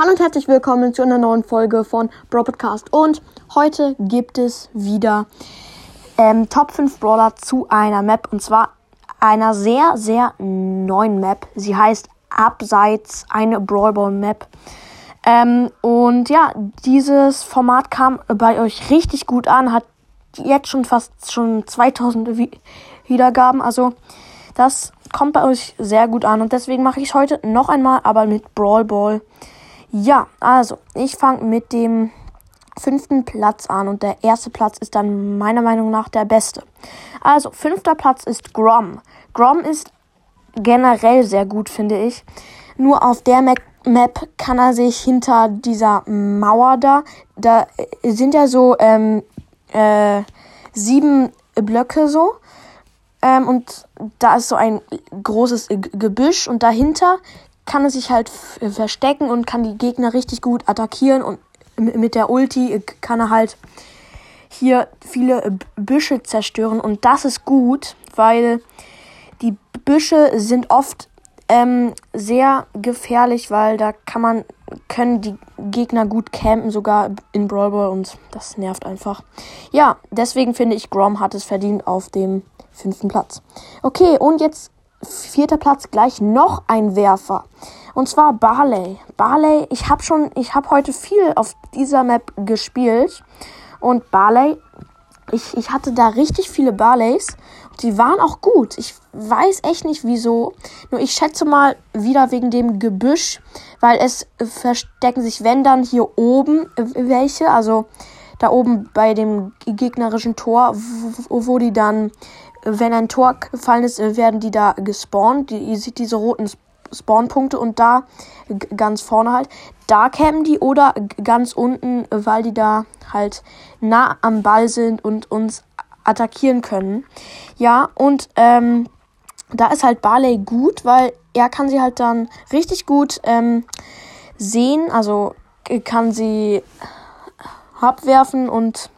Hallo und herzlich willkommen zu einer neuen Folge von Brawl Podcast. Und heute gibt es wieder ähm, Top 5 Brawler zu einer Map. Und zwar einer sehr, sehr neuen Map. Sie heißt Abseits eine Brawl Ball Map. Ähm, und ja, dieses Format kam bei euch richtig gut an. Hat jetzt schon fast schon 2000 Wiedergaben. Also das kommt bei euch sehr gut an. Und deswegen mache ich es heute noch einmal, aber mit Brawl Ball. Ja, also ich fange mit dem fünften Platz an und der erste Platz ist dann meiner Meinung nach der beste. Also fünfter Platz ist Grom. Grom ist generell sehr gut, finde ich. Nur auf der Map kann er sich hinter dieser Mauer da, da sind ja so ähm, äh, sieben Blöcke so. Ähm, und da ist so ein großes Gebüsch und dahinter kann er sich halt verstecken und kann die Gegner richtig gut attackieren und mit der Ulti kann er halt hier viele Büsche zerstören und das ist gut, weil die Büsche sind oft ähm, sehr gefährlich, weil da kann man können die Gegner gut campen, sogar in Brawl Ball und das nervt einfach. Ja, deswegen finde ich Grom hat es verdient auf dem fünften Platz. Okay, und jetzt vierter Platz gleich noch ein Werfer. Und zwar Barley. Barley, ich habe schon, ich habe heute viel auf dieser Map gespielt. Und Barley, ich, ich hatte da richtig viele Barleys. Die waren auch gut. Ich weiß echt nicht wieso. Nur ich schätze mal wieder wegen dem Gebüsch, weil es verstecken sich, wenn dann hier oben welche, also da oben bei dem gegnerischen Tor, wo, wo die dann wenn ein Tor gefallen ist, äh, werden die da gespawnt. Die, ihr seht diese roten Spawnpunkte und da ganz vorne halt. Da campen die oder ganz unten, weil die da halt nah am Ball sind und uns attackieren können. Ja, und ähm, da ist halt Barley gut, weil er kann sie halt dann richtig gut ähm, sehen. Also kann sie abwerfen und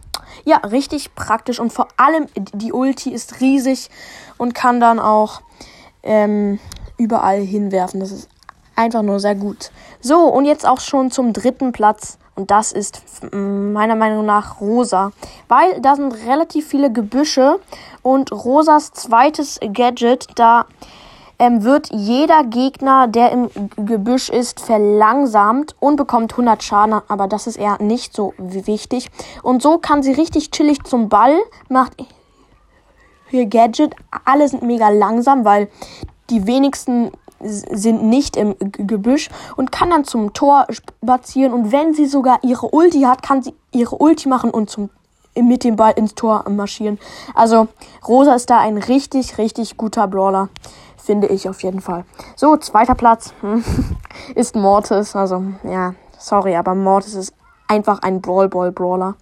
ja, richtig praktisch und vor allem die Ulti ist riesig und kann dann auch ähm, überall hinwerfen. Das ist einfach nur sehr gut. So, und jetzt auch schon zum dritten Platz. Und das ist meiner Meinung nach Rosa. Weil da sind relativ viele Gebüsche und Rosas zweites Gadget, da ähm, wird jeder Gegner, der im Gebüsch ist, verlangsamt und bekommt 100 Schaden. Aber das ist eher nicht so wichtig. Und so kann sie richtig chillig zum Ball, macht ihr Gadget. Alle sind mega langsam, weil die wenigsten sind nicht im Gebüsch und kann dann zum Tor spazieren. Und wenn sie sogar ihre Ulti hat, kann sie ihre Ulti machen und zum mit dem Ball ins Tor marschieren. Also Rosa ist da ein richtig, richtig guter Brawler. Finde ich auf jeden Fall. So, zweiter Platz ist Mortis. Also, ja, sorry, aber Mortis ist einfach ein Brawl Ball Brawler.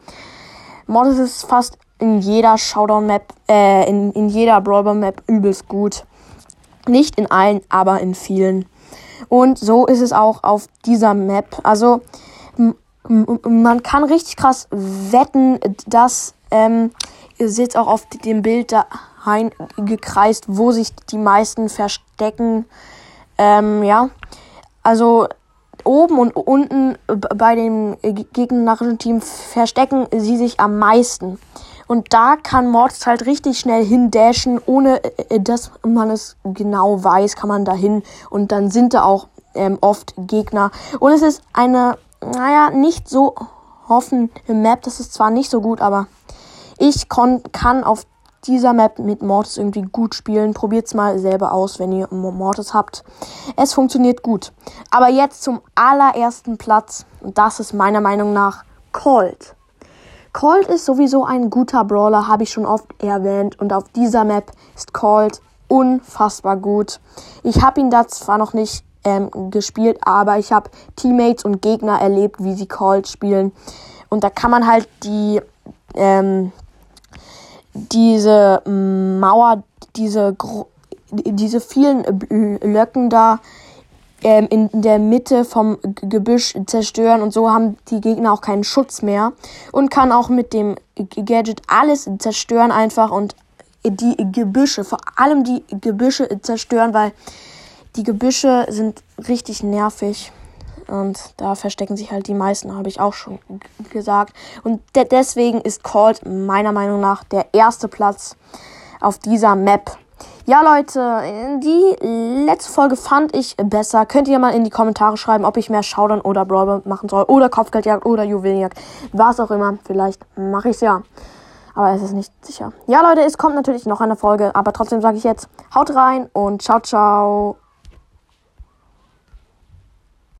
Mortis ist fast in jeder Showdown Map, äh, in, in jeder Brawl Ball Map übelst gut. Nicht in allen, aber in vielen. Und so ist es auch auf dieser Map. Also, man kann richtig krass wetten, dass, ähm, ihr seht auch auf dem Bild da, gekreist, wo sich die meisten verstecken. Ähm, ja, also oben und unten bei dem gegnerischen Team verstecken sie sich am meisten. Und da kann Mortis halt richtig schnell hindashen, ohne äh, dass man es genau weiß, kann man dahin. Und dann sind da auch ähm, oft Gegner. Und es ist eine, naja, nicht so hoffen Map. Das ist zwar nicht so gut, aber ich kann auf dieser Map mit Mortis irgendwie gut spielen. Probiert's mal selber aus, wenn ihr Mortis habt. Es funktioniert gut. Aber jetzt zum allerersten Platz. Und das ist meiner Meinung nach Colt. Colt ist sowieso ein guter Brawler, habe ich schon oft erwähnt. Und auf dieser Map ist Colt unfassbar gut. Ich habe ihn da zwar noch nicht ähm, gespielt, aber ich habe Teammates und Gegner erlebt, wie sie Colt spielen. Und da kann man halt die ähm, diese Mauer, diese, diese vielen Blöcken da ähm, in der Mitte vom Gebüsch zerstören und so haben die Gegner auch keinen Schutz mehr und kann auch mit dem Gadget alles zerstören einfach und die Gebüsche, vor allem die Gebüsche zerstören, weil die Gebüsche sind richtig nervig. Und da verstecken sich halt die meisten, habe ich auch schon gesagt. Und de deswegen ist Cold meiner Meinung nach der erste Platz auf dieser Map. Ja, Leute, die letzte Folge fand ich besser. Könnt ihr mal in die Kommentare schreiben, ob ich mehr Schaudern oder Brawl machen soll. Oder Kopfgeldjagd oder Juwelenjagd. Was auch immer. Vielleicht mache ich es ja. Aber es ist nicht sicher. Ja, Leute, es kommt natürlich noch eine Folge. Aber trotzdem sage ich jetzt, haut rein und ciao, ciao.